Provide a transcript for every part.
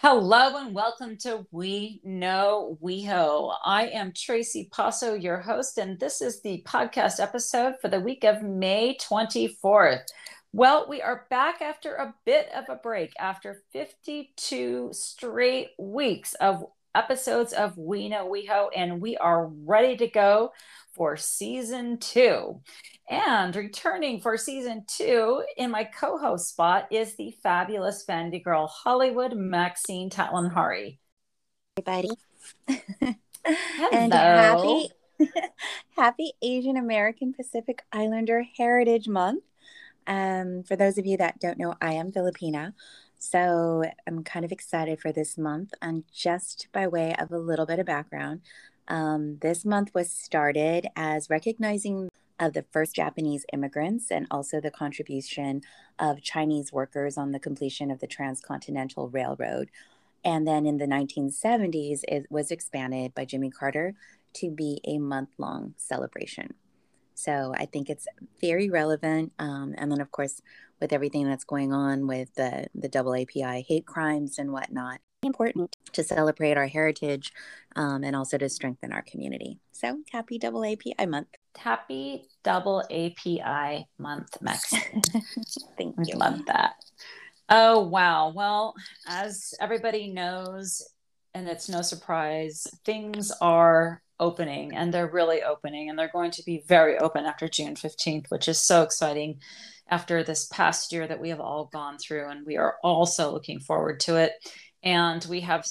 Hello and welcome to We Know WeHo. I am Tracy Passo, your host, and this is the podcast episode for the week of May 24th. Well, we are back after a bit of a break after 52 straight weeks of episodes of We Know We WeHo, and we are ready to go for season two. And returning for season two in my co host spot is the fabulous Vanity Girl Hollywood, Maxine Tatlanhari. Everybody. and happy, happy Asian American Pacific Islander Heritage Month. Um, for those of you that don't know, I am Filipina. So I'm kind of excited for this month. And just by way of a little bit of background, um, this month was started as recognizing of the first Japanese immigrants and also the contribution of Chinese workers on the completion of the Transcontinental Railroad. And then in the 1970s, it was expanded by Jimmy Carter to be a month long celebration. So I think it's very relevant. Um, and then, of course, with everything that's going on with the, the double API hate crimes and whatnot, important to celebrate our heritage um, and also to strengthen our community. So happy double API month. Happy double API month, Max. Thank you. Love that. Oh, wow. Well, as everybody knows, and it's no surprise, things are opening and they're really opening and they're going to be very open after June 15th, which is so exciting after this past year that we have all gone through and we are also looking forward to it. And we have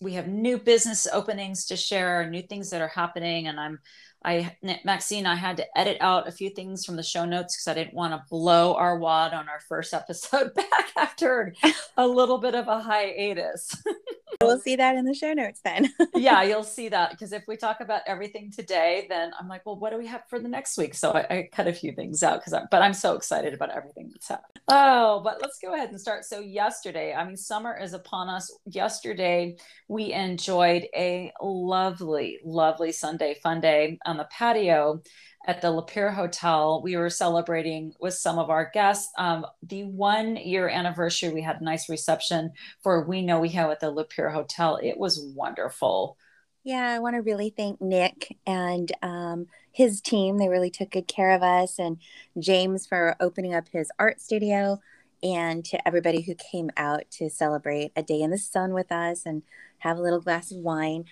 we have new business openings to share new things that are happening and i'm i maxine i had to edit out a few things from the show notes because i didn't want to blow our wad on our first episode back after a little bit of a hiatus we'll see that in the show notes then. yeah, you'll see that because if we talk about everything today, then I'm like, well, what do we have for the next week? So I, I cut a few things out because, but I'm so excited about everything that's happened. Oh, but let's go ahead and start. So yesterday, I mean, summer is upon us. Yesterday, we enjoyed a lovely, lovely Sunday fun day on the patio at the La Peer Hotel. We were celebrating with some of our guests um, the one year anniversary. We had a nice reception for We Know WeHo at the La Peer Hotel. It was wonderful. Yeah, I want to really thank Nick and um, his team. They really took good care of us, and James for opening up his art studio, and to everybody who came out to celebrate a day in the sun with us and have a little glass of wine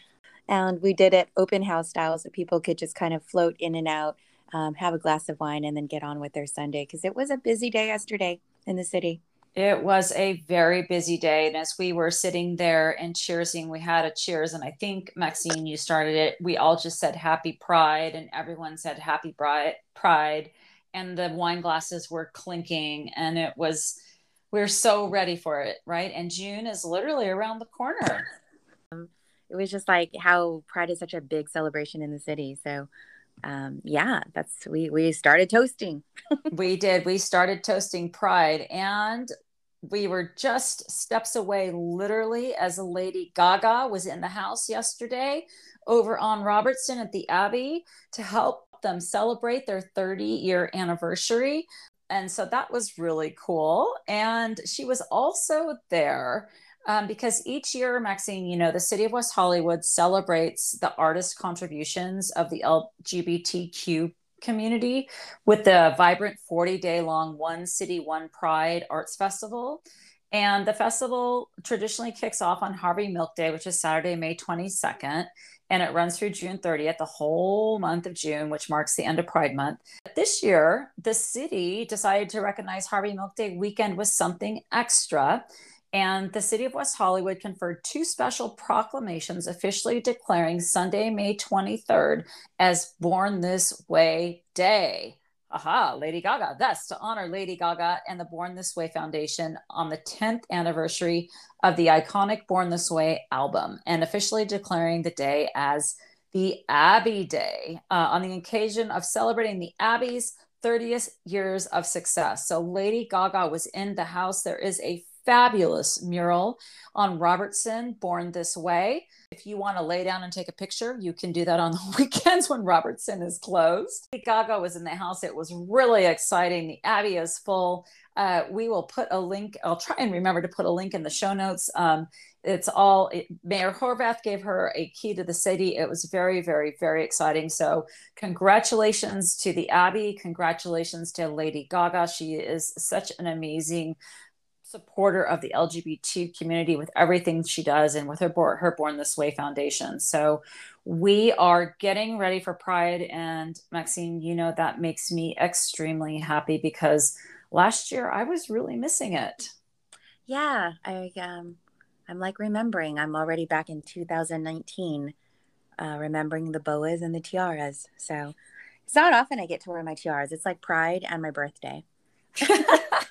and we did it open house style so people could just kind of float in and out um, have a glass of wine and then get on with their sunday because it was a busy day yesterday in the city. It was a very busy day and as we were sitting there and cheersing we had a cheers and i think maxine you started it. We all just said happy pride and everyone said happy pride and the wine glasses were clinking and it was we we're so ready for it right? And june is literally around the corner it was just like how pride is such a big celebration in the city. So um, yeah that's we we started toasting. We did. We started toasting pride and we were just steps away literally as lady gaga was in the house yesterday over on robertson at the abbey to help them celebrate their 30 year anniversary. And so that was really cool. And she was also there um, because each year, Maxine, you know, the city of West Hollywood celebrates the artist contributions of the LGBTQ community with the vibrant 40 day long One City, One Pride Arts Festival. And the festival traditionally kicks off on Harvey Milk Day, which is Saturday, May 22nd, and it runs through June 30th, the whole month of June, which marks the end of Pride Month. But this year, the city decided to recognize Harvey Milk Day weekend with something extra. And the city of West Hollywood conferred two special proclamations officially declaring Sunday, May 23rd as Born This Way Day. Aha, Lady Gaga. Thus, to honor Lady Gaga and the Born This Way Foundation on the 10th anniversary of the iconic Born This Way album, and officially declaring the day as the Abbey Day uh, on the occasion of celebrating the Abbey's 30th years of success. So, Lady Gaga was in the house. There is a fabulous mural on Robertson, Born This Way. If you want to lay down and take a picture, you can do that on the weekends when Robertson is closed. Gaga was in the house. It was really exciting. The Abbey is full. Uh, we will put a link. I'll try and remember to put a link in the show notes. Um, it's all it, Mayor Horvath gave her a key to the city. It was very, very, very exciting. So, congratulations to the Abbey. Congratulations to Lady Gaga. She is such an amazing supporter of the LGBT community with everything she does and with her, her Born This Way Foundation. So, we are getting ready for Pride. And Maxine, you know, that makes me extremely happy because last year I was really missing it. Yeah, I um I'm like remembering. I'm already back in 2019, uh, remembering the boas and the tiaras. So it's not often I get to wear my tiaras. It's like Pride and my birthday.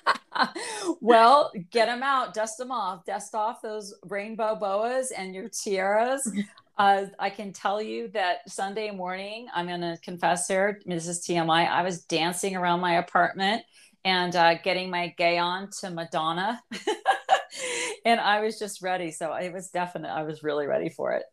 well, get them out, dust them off, dust off those rainbow boas and your tiaras. Uh, I can tell you that Sunday morning, I'm going to confess here, Mrs. TMI, I was dancing around my apartment and uh, getting my gay on to Madonna. and I was just ready. So it was definite. I was really ready for it.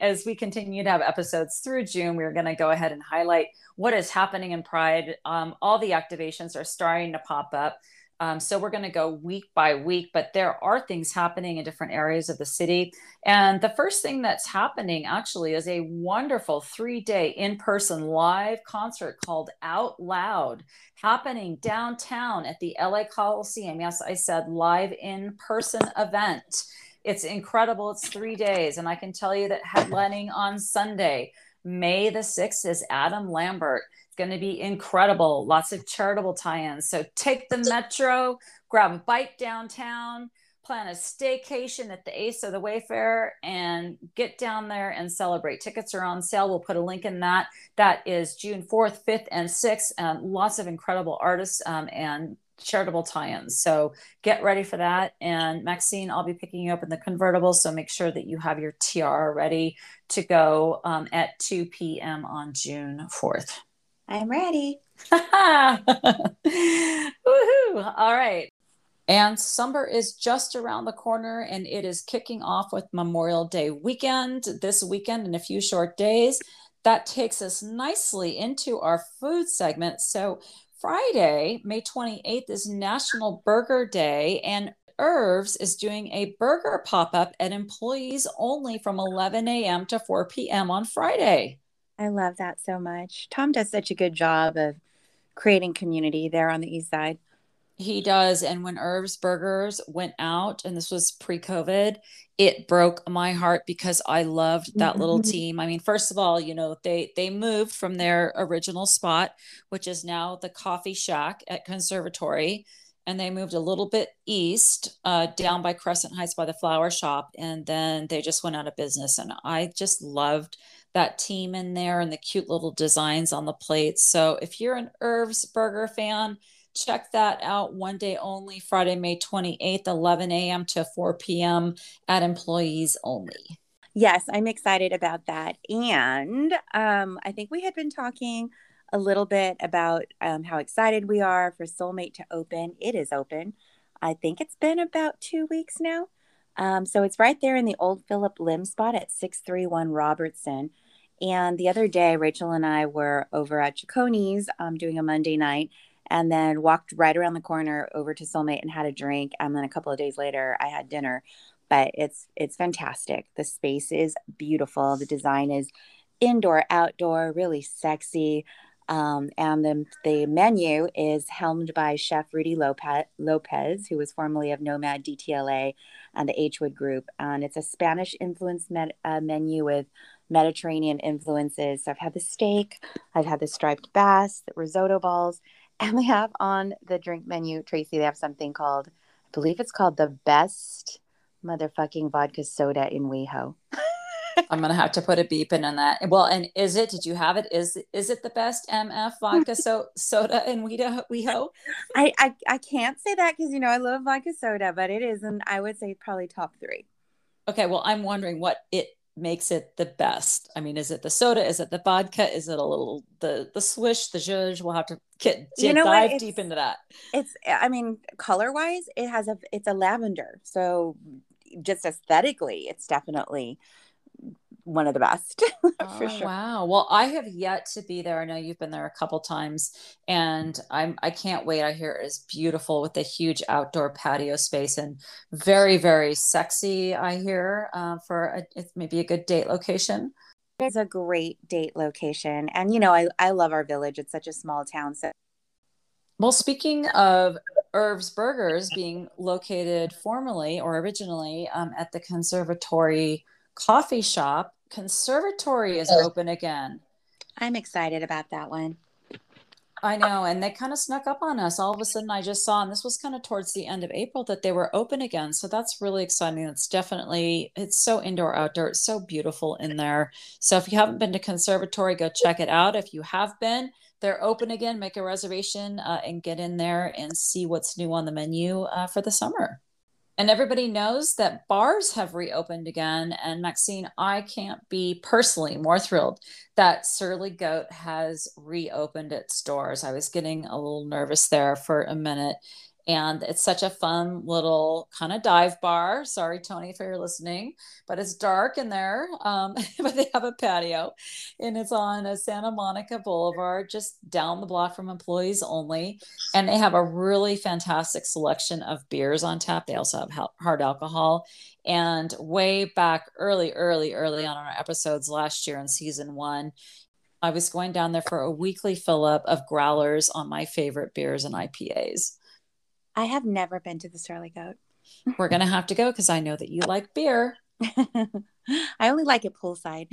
As we continue to have episodes through June, we're going to go ahead and highlight what is happening in Pride. Um, all the activations are starting to pop up. Um, so we're going to go week by week, but there are things happening in different areas of the city. And the first thing that's happening actually is a wonderful three day in person live concert called Out Loud happening downtown at the LA Coliseum. Yes, I said live in person event. It's incredible. It's three days. And I can tell you that headlining on Sunday, May the 6th, is Adam Lambert going to be incredible. Lots of charitable tie ins. So take the metro, grab a bike downtown, plan a staycation at the Ace of the Wayfarer, and get down there and celebrate. Tickets are on sale. We'll put a link in that. That is June 4th, 5th, and 6th. Um, lots of incredible artists um, and charitable tie-ins. So get ready for that. And Maxine, I'll be picking you up in the convertible. So make sure that you have your tiara ready to go um, at 2 p.m. on June 4th. I'm ready. Woohoo! All right. And summer is just around the corner and it is kicking off with Memorial Day weekend this weekend in a few short days. That takes us nicely into our food segment. So, Friday, May 28th, is National Burger Day, and Irv's is doing a burger pop up at employees only from 11 a.m. to 4 p.m. on Friday. I love that so much. Tom does such a good job of creating community there on the east side. He does. And when Irv's Burgers went out, and this was pre COVID, it broke my heart because I loved that mm-hmm. little team. I mean, first of all, you know, they they moved from their original spot, which is now the coffee shack at Conservatory. And they moved a little bit east, uh, down by Crescent Heights by the flower shop. And then they just went out of business. And I just loved that team in there and the cute little designs on the plates. So if you're an Irv's Burger fan, check that out one day only, Friday, May 28th, 11 a.m. to 4 p.m. at employees only. Yes, I'm excited about that. And um, I think we had been talking a little bit about um, how excited we are for Soulmate to open. It is open. I think it's been about two weeks now. Um, so it's right there in the old Phillip Lim spot at 631 Robertson. And the other day, Rachel and I were over at Cecconi's um, doing a Monday night and then walked right around the corner over to Soulmate and had a drink. And then a couple of days later, I had dinner. But it's it's fantastic. The space is beautiful. The design is indoor, outdoor, really sexy. Um, and the, the menu is helmed by Chef Rudy Lopez, Lopez, who was formerly of Nomad DTLA and the H Wood Group. And it's a Spanish influenced med, uh, menu with Mediterranean influences. So I've had the steak, I've had the striped bass, the risotto balls, and they have on the drink menu, Tracy, they have something called, I believe it's called the best motherfucking vodka soda in WeHo. I'm gonna have to put a beep in on that. Well, and is it? Did you have it? Is is it the best MF vodka so soda in WeHo? WeHo? I, I I can't say that because you know I love vodka soda, but it is, and I would say probably top three. Okay, well, I'm wondering what it makes it the best. I mean, is it the soda? Is it the vodka? Is it a little the the swish, the zhuzh? We'll have to get you know dive deep into that. It's I mean, color wise, it has a it's a lavender, so just aesthetically, it's definitely one of the best for oh, sure. Wow. Well, I have yet to be there. I know you've been there a couple times and I'm I can't wait. I hear it is beautiful with the huge outdoor patio space and very, very sexy, I hear, uh, for a, it's maybe a good date location. It's a great date location. And you know, I, I love our village. It's such a small town. So well, speaking of Irv's Burgers being located formerly or originally um, at the Conservatory Coffee Shop, Conservatory is open again. I'm excited about that one. I know, and they kind of snuck up on us. All of a sudden, I just saw, and this was kind of towards the end of April that they were open again. So that's really exciting. It's definitely it's so indoor outdoor. It's so beautiful in there. So if you haven't been to Conservatory, go check it out. If you have been, they're open again. Make a reservation uh, and get in there and see what's new on the menu uh, for the summer. And everybody knows that bars have reopened again. And Maxine, I can't be personally more thrilled that Surly Goat has reopened its doors. I was getting a little nervous there for a minute and it's such a fun little kind of dive bar. Sorry, Tony, if you're listening, but it's dark in there. Um, but they have a patio, and it's on a Santa Monica Boulevard, just down the block from employees only. And they have a really fantastic selection of beers on tap. They also have hard alcohol. And way back early, early, early on our episodes last year in season one, I was going down there for a weekly fill up of growlers on my favorite beers and IPAs. I have never been to the Surly Goat. We're going to have to go because I know that you like beer. I only like it poolside.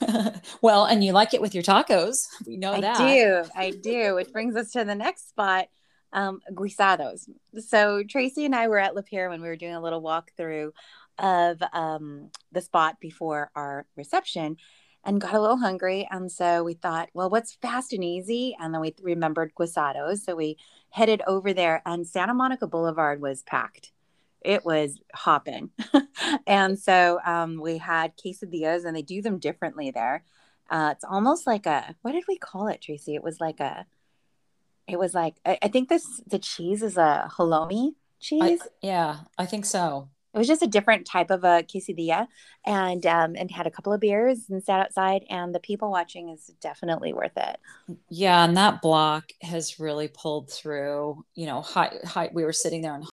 well, and you like it with your tacos. We know I that. I do. I do. Which brings us to the next spot um, guisados. So Tracy and I were at La Peer when we were doing a little walkthrough of um, the spot before our reception and got a little hungry. And so we thought, well, what's fast and easy? And then we remembered guisados. So we headed over there, and Santa Monica Boulevard was packed. It was hopping. and so um, we had quesadillas, and they do them differently there. Uh, it's almost like a, what did we call it, Tracy? It was like a, it was like, I, I think this, the cheese is a halloumi cheese. I, yeah, I think so it was just a different type of a quesadilla and um, and had a couple of beers and sat outside and the people watching is definitely worth it. Yeah and that block has really pulled through you know high, high we were sitting there and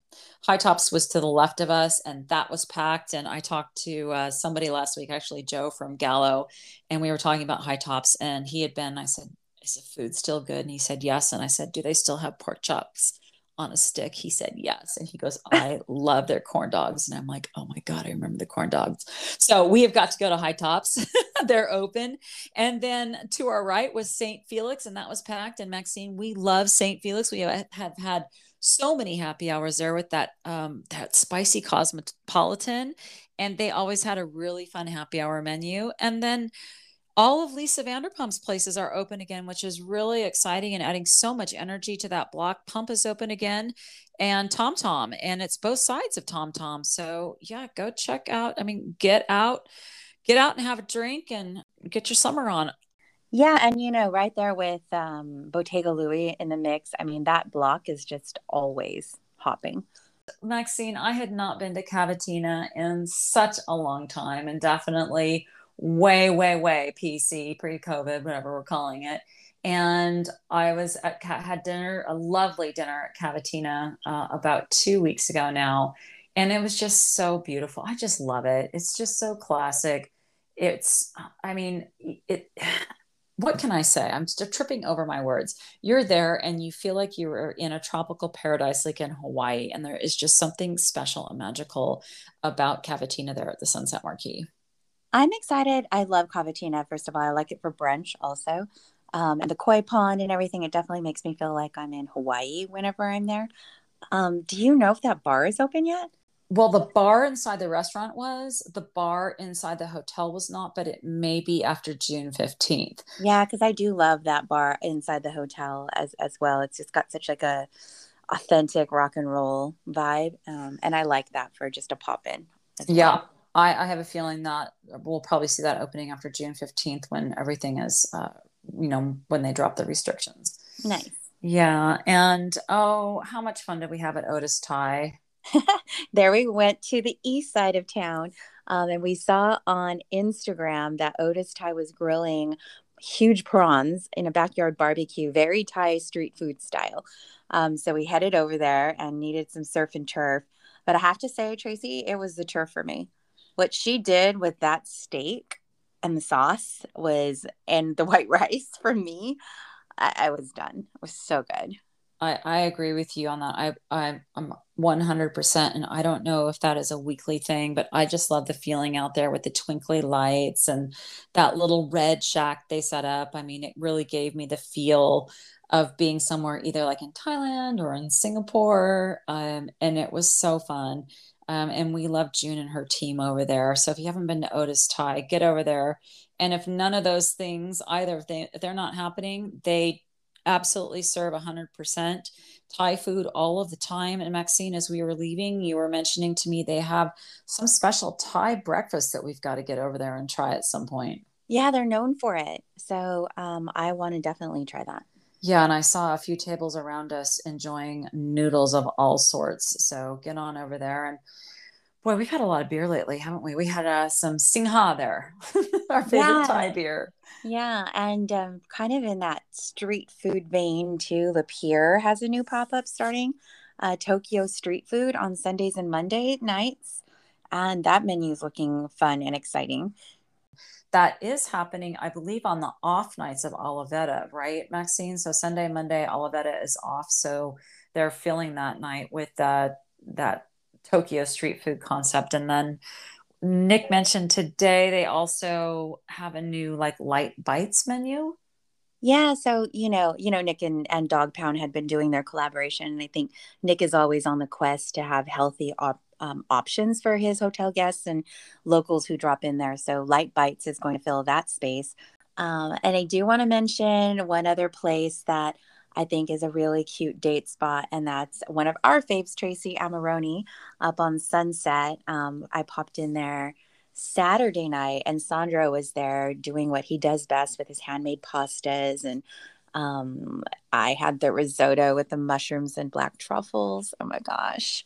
high tops was to the left of us and that was packed and i talked to uh, somebody last week actually joe from gallo and we were talking about high tops and he had been i said is the food still good? And he said yes. And i said do they still have pork chops on a stick? He said yes. And he goes, I love their corn dogs. And I'm like, oh my God, I remember the corn dogs. So we have got to go to High Tops. They're open. And then to our right was St. Felix, and that was packed. And Maxine, we love St. Felix. We have, have had so many happy hours there with that um, that spicy cosmopolitan and they always had a really fun happy hour menu and then all of Lisa Vanderpump's places are open again, which is really exciting and adding so much energy to that block. Pump is open again and Tom Tom, and it's both sides of Tom Tom. So, yeah, go check out. I mean, get out, get out and have a drink and get your summer on. Yeah, and you know, right there with um, Bottega Louie in the mix, I mean, that block is just always hopping. Maxine, I had not been to Cavatina in such a long time, and definitely way, way, way PC, pre COVID, whatever we're calling it. And I was at, had dinner, a lovely dinner at Cavatina uh, about two weeks ago now. And it was just so beautiful. I just love it. It's just so classic. It's, I mean, it, what can I say? I'm just tripping over my words. You're there and you feel like you're in a tropical paradise like in Hawaii. And there is just something special and magical about Cavatina there at the Sunset Marquis. I'm excited. I love cavatina. First of all, I like it for brunch also. Um, and the koi pond and everything, it definitely makes me feel like I'm in Hawaii whenever I'm there. Um, do you know if that bar is open yet? Well, the bar inside the restaurant was, the bar inside the hotel was not, but it may be after June 15th. Yeah, because I do love that bar inside the hotel as as well. It's just got such like a authentic rock and roll vibe. Um, and I like that for just a pop in. Yeah. Well. I, I have a feeling that we'll probably see that opening after June 15th when everything is, uh, you know, when they drop the restrictions. Nice. Yeah. And oh, how much fun did we have at Otus Thai? there we went to the east side of town um, and we saw on Instagram that Otus Thai was grilling huge prawns in a backyard barbecue, very Thai street food style. Um, so we headed over there and needed some surf and turf. But I have to say, Tracy, it was the turf for me. What she did with that steak and the sauce was, and the white rice for me, I, I was done. It was so good. I, I agree with you on that. I, I I'm 100% and I don't know if that is a weekly thing, but I just love the feeling out there with the twinkly lights and that little red shack they set up. I mean, it really gave me the feel of being somewhere either like in Thailand or in Singapore. Um, and it was so fun. Um, and we love June and her team over there. So if you haven't been to Otus Thai, get over there. And if none of those things, either if, they, if they're not happening, they absolutely serve 100% Thai food all of the time. And Maxine, as we were leaving, you were mentioning to me they have some special Thai breakfast that we've got to get over there and try at some point. Yeah, they're known for it. So um, I want to definitely try that. Yeah, and I saw a few tables around us enjoying noodles of all sorts. So get on over there. And boy, we've had a lot of beer lately, haven't we? We had uh, some Singha there, our favorite yeah. Thai beer. Yeah, and um, kind of in that street food vein too. The Pier has a new pop up starting, uh, Tokyo Street Food on Sundays and Monday nights, and that menu is looking fun and exciting. That is happening, I believe, on the off nights of Olivetta, right, Maxine? So Sunday, Monday, Olivetta is off, so they're filling that night with uh, that Tokyo street food concept, and then Nick mentioned today they also have a new like light bites menu. Yeah, so you know, you know, Nick and, and Dog Pound had been doing their collaboration, and I think Nick is always on the quest to have healthy op- um, options for his hotel guests and locals who drop in there. So Light Bites is going to fill that space. Um, and I do want to mention one other place that I think is a really cute date spot. And that's one of our faves, Tracy Amarone, up on Sunset. Um, I popped in there Saturday night, and Sandro was there doing what he does best with his handmade pastas. And um, I had the risotto with the mushrooms and black truffles. Oh my gosh.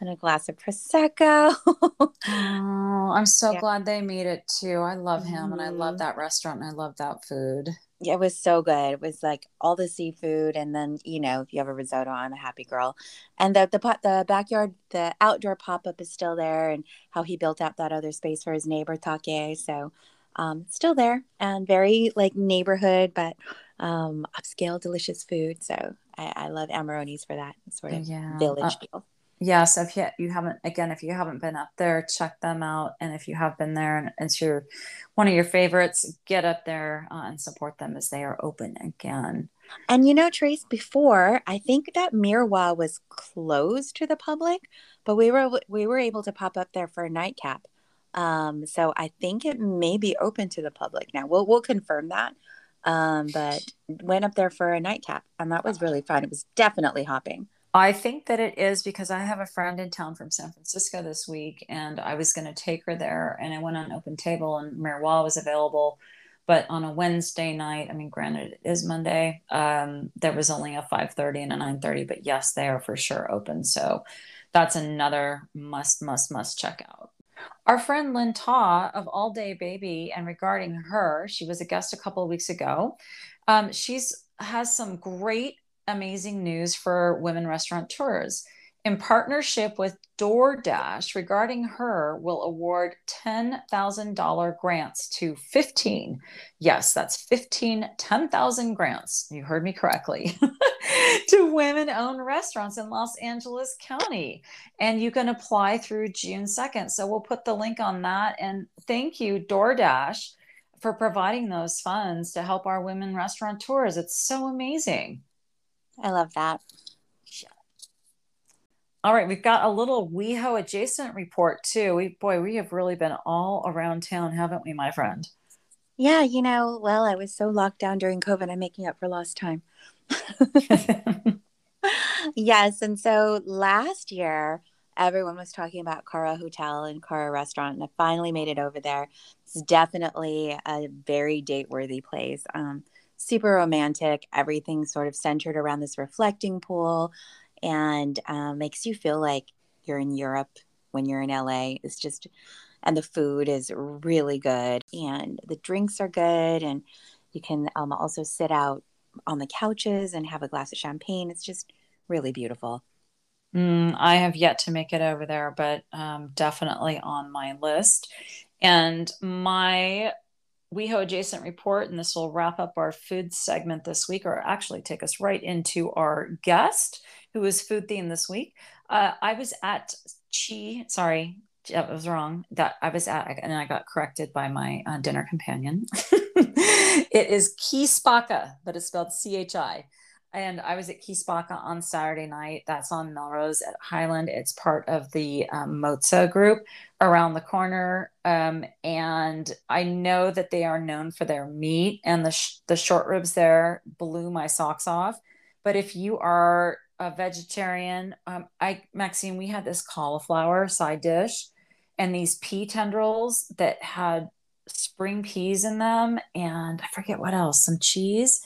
And a glass of Prosecco. oh, I'm so yeah. glad they made it too. I love him mm-hmm. and I love mm-hmm. that restaurant and I love that food it was so good. It was like all the seafood, and then you know, if you have a risotto, I'm a happy girl. And the the pot, the backyard, the outdoor pop up is still there, and how he built out that other space for his neighbor Take. So, um, still there and very like neighborhood, but um, upscale, delicious food. So I, I love Amarone's for that sort of yeah. village uh, feel yeah so if you, you haven't again if you haven't been up there check them out and if you have been there and it's your one of your favorites get up there uh, and support them as they are open again and you know trace before i think that Merois was closed to the public but we were we were able to pop up there for a nightcap um, so i think it may be open to the public now we'll we'll confirm that um, but went up there for a nightcap and that was really fun it was definitely hopping I think that it is because I have a friend in town from San Francisco this week, and I was going to take her there, and I went on open table, and Merois was available. But on a Wednesday night, I mean, granted it is Monday, um, there was only a 5:30 and a 9:30, but yes, they are for sure open. So that's another must, must, must check out. Our friend Lien Ta of All Day Baby, and regarding her, she was a guest a couple of weeks ago. Um, she's has some great amazing news for women restaurateurs. In partnership with DoorDash, regarding her, will award $10,000 grants to 15. Yes, that's 15, 10,000 grants. You heard me correctly. to women owned restaurants in Los Angeles County. And you can apply through June 2nd. So we'll put the link on that. And thank you, DoorDash, for providing those funds to help our women restaurateurs. It's so amazing. I love that. All right, we've got a little WeHo adjacent report too. We boy, we have really been all around town, haven't we, my friend? Yeah, you know, well, I was so locked down during COVID, I'm making up for lost time. yes, and so last year everyone was talking about Cara Hotel and Cara Restaurant, and I finally made it over there. It's definitely a very date worthy place. Um, super romantic. Everything sort of centered around this reflecting pool and um, makes you feel like you're in Europe when you're in LA. It's just, and the food is really good, and the drinks are good, and you can um, also sit out on the couches and have a glass of champagne. It's just really beautiful. Mm, I have yet to make it over there, but um, definitely on my list. And my WeHo adjacent report, and this will wrap up our food segment this week, or actually take us right into our guest who is food themed this week. Uh, I was at Chi, sorry, that was wrong. That I was at, and I got corrected by my uh, dinner companion. it is Chi but it's spelled C H I. And I was at Chi on Saturday night. That's on Melrose at Highland. It's part of the um, Mozza group around the corner. Um, and I know that they are known for their meat, and the, sh- the short ribs there blew my socks off. But if you are a vegetarian, um, I Maxine, we had this cauliflower side dish and these pea tendrils that had spring peas in them and I forget what else, some cheese.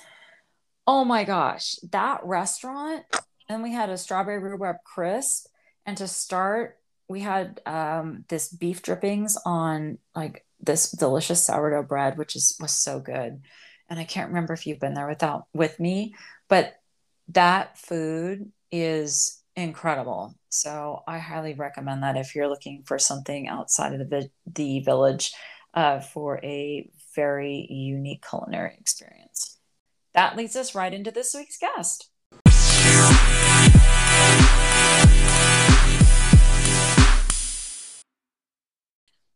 Oh my gosh, that restaurant. And we had a strawberry rhubarb crisp. And to start, we had um, this beef drippings on like this delicious sourdough bread, which is was so good. And I can't remember if you've been there without with me, but that food is incredible. So I highly recommend that if you're looking for something outside of the, the village uh, for a very unique culinary experience. That leads us right into this week's guest.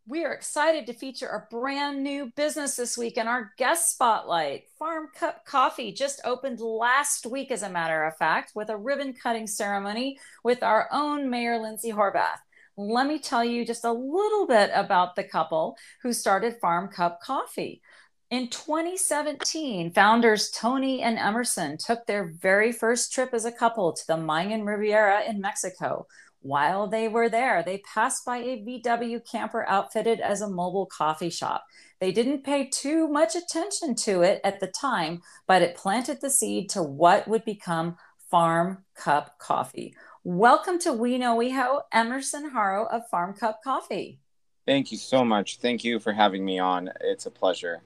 We are excited to feature a brand new business this week in our guest spotlight. Farm Cup Coffee just opened last week, as a matter of fact, with a ribbon cutting ceremony with our own Mayor Lindsay Horvath. Let me tell you just a little bit about the couple who started Farm Cup Coffee. In 2017, founders Tony and Emerson took their very first trip as a couple to the Mayan Riviera in Mexico, while they were there, they passed by a VW camper outfitted as a mobile coffee shop. They didn't pay too much attention to it at the time, but it planted the seed to what would become Farm Cup Coffee. Welcome to We Know We WeHo, Emerson Haro of Farm Cup Coffee. Thank you so much. Thank you for having me on. It's a pleasure.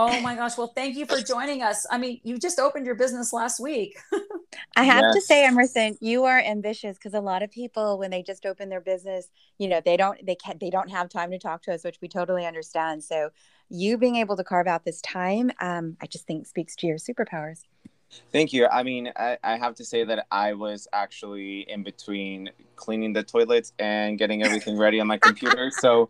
Oh my gosh. Well, thank you for joining us. I mean, you just opened your business last week. I have yes. to say, Emerson, you are ambitious because a lot of people, when they just open their business, you know, they don't, they can't, they don't have time to talk to us, which we totally understand. So, you being able to carve out this time, um, I just think speaks to your superpowers. Thank you. I mean, I, I have to say that I was actually in between cleaning the toilets and getting everything ready on my computer. So,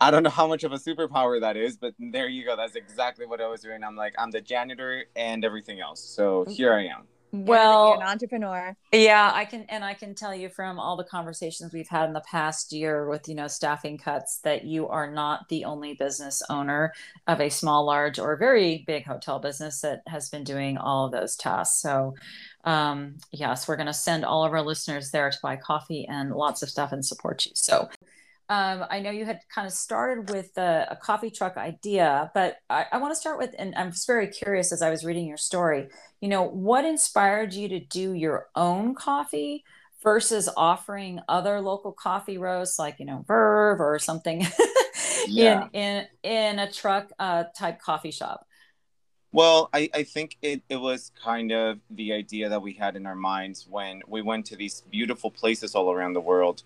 I don't know how much of a superpower that is, but there you go. That's exactly what I was doing. I'm like, I'm the janitor and everything else. So here I am. Well, an entrepreneur. Yeah, I can, and I can tell you from all the conversations we've had in the past year with you know staffing cuts that you are not the only business owner of a small, large, or very big hotel business that has been doing all of those tasks. So, um, yes, we're going to send all of our listeners there to buy coffee and lots of stuff and support you. So, um, I know you had kind of started with a, a coffee truck idea, but I, I want to start with, and I'm just very curious as I was reading your story, you know, what inspired you to do your own coffee versus offering other local coffee roasts like, you know, Verve or something yeah. in, in, in a truck uh, type coffee shop? Well, I, I think it, it was kind of the idea that we had in our minds when we went to these beautiful places all around the world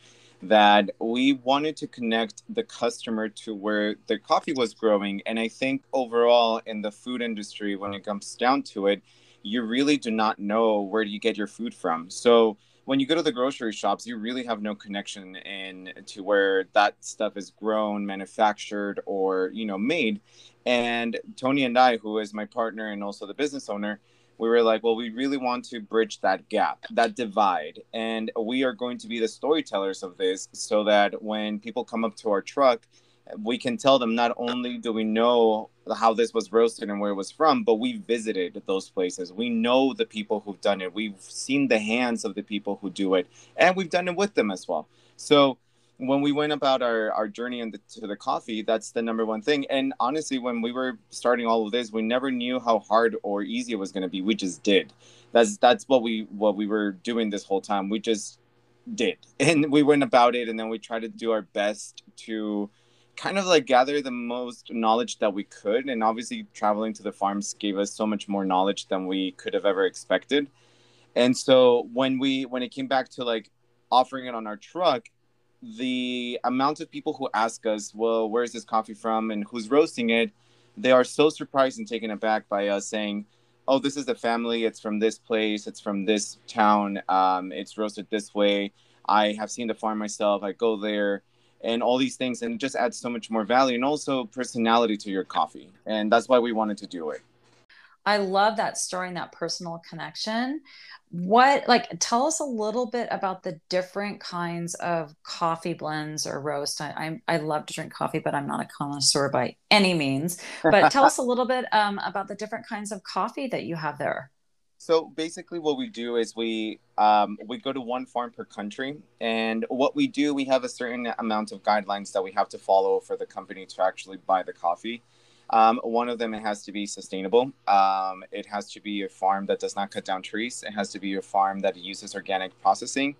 that we wanted to connect the customer to where the coffee was growing. And I think overall in the food industry, when it comes down to it, you really do not know where you get your food from. So when you go to the grocery shops, you really have no connection in to where that stuff is grown, manufactured, or you know made. And Tony and I, who is my partner and also the business owner, we were like, well, we really want to bridge that gap, that divide. And we are going to be the storytellers of this so that when people come up to our truck, we can tell them not only do we know how this was roasted and where it was from, but we visited those places. We know the people who've done it. We've seen the hands of the people who do it, and we've done it with them as well. So when we went about our, our journey into the, coffee, that's the number one thing. And honestly, when we were starting all of this, we never knew how hard or easy it was going to be. We just did. That's that's what we what we were doing this whole time. We just did and we went about it and then we tried to do our best to kind of like gather the most knowledge that we could and obviously traveling to the farms gave us so much more knowledge than we could have ever expected and so when we when it came back to like offering it on our truck the amount of people who ask us well where's this coffee from? and who's roasting it they are so surprised and taken aback by us saying oh this is the family. It's from this place. It's from this town. Um, it's roasted this way. I have seen the farm myself. I go there. And all these things and it just adds so much more value and also personality to your coffee. And that's why we wanted to do it. I love that story and that personal connection what like tell us a little bit about the different kinds of coffee blends or roast. I, I, I love to drink coffee but i'm not a connoisseur by any means. But tell us a little bit um, about the different kinds of coffee that you have there. So basically, what we do is we um, we go to one farm per country, and what we do, we have a certain amount of guidelines that we have to follow for the company to actually buy the coffee. Um, one of them, it has to be sustainable. Um, it has to be a farm that does not cut down trees. It has to be a farm that uses organic processing,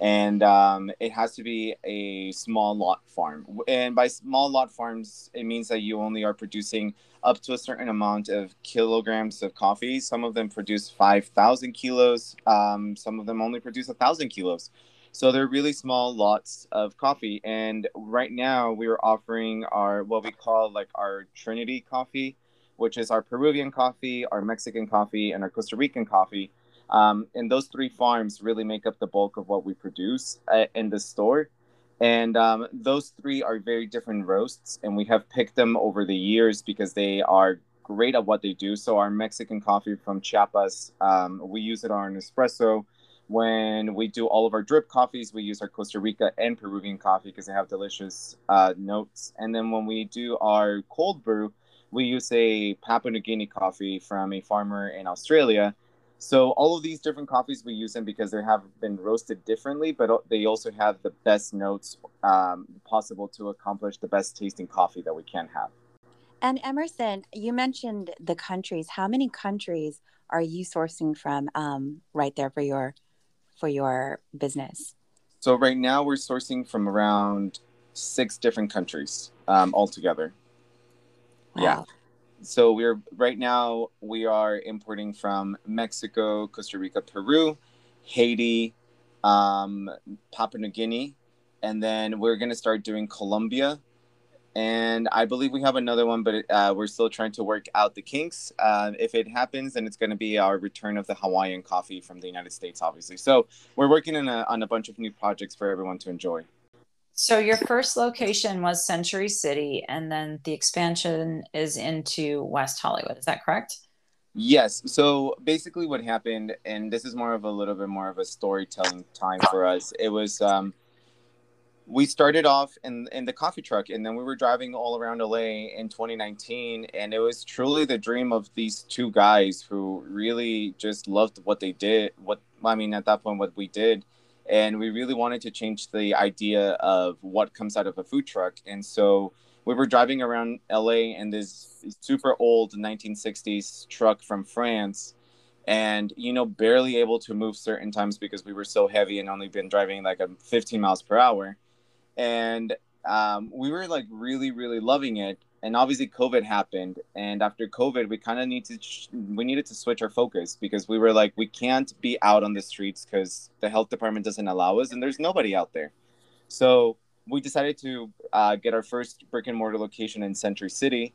and um, it has to be a small lot farm. And by small lot farms, it means that you only are producing up to a certain amount of kilograms of coffee. Some of them produce 5,000 kilos. Um, some of them only produce 1,000 kilos. So they're really small lots of coffee. And right now we are offering our what we call like our Trinity coffee, which is our Peruvian coffee, our Mexican coffee, and our Costa Rican coffee. Um, and those three farms really make up the bulk of what we produce uh, in the store. And um, those three are very different roasts, and we have picked them over the years because they are great at what they do. So our Mexican coffee from Chiapas, um, we use it on espresso. When we do all of our drip coffees, we use our Costa Rica and Peruvian coffee because they have delicious uh, notes. And then when we do our cold brew, we use a Papua New Guinea coffee from a farmer in Australia so all of these different coffees we use them because they have been roasted differently, but they also have the best notes um, possible to accomplish the best tasting coffee that we can have. And Emerson, you mentioned the countries. How many countries are you sourcing from um, right there for your for your business? So right now we're sourcing from around six different countries um, altogether. Wow. Yeah so we're right now we are importing from Mexico, Costa Rica, Peru, Haiti, um, Papua New Guinea, and then we're gonna start doing Colombia, and I believe we have another one, but uh, we're still trying to work out the kinks. Uh, if it happens, then it's gonna be our return of the Hawaiian coffee from the United States, obviously. So we're working on a, on a bunch of new projects for everyone to enjoy. So your first location was Century City, and then the expansion is into West Hollywood. Is that correct? Yes. So basically, what happened, and this is more of a little bit more of a storytelling time for us. It was um, we started off in in the coffee truck, and then we were driving all around LA in 2019, and it was truly the dream of these two guys who really just loved what they did. What I mean, at that point, what we did and we really wanted to change the idea of what comes out of a food truck and so we were driving around la in this super old 1960s truck from france and you know barely able to move certain times because we were so heavy and only been driving like a 15 miles per hour and um, we were like really really loving it. And obviously covid happened and after covid we kind of need to we needed to switch our focus because we were like we can't be out on the streets because the health department doesn't allow us and there's nobody out there. So we decided to uh, get our first brick and mortar location in century city.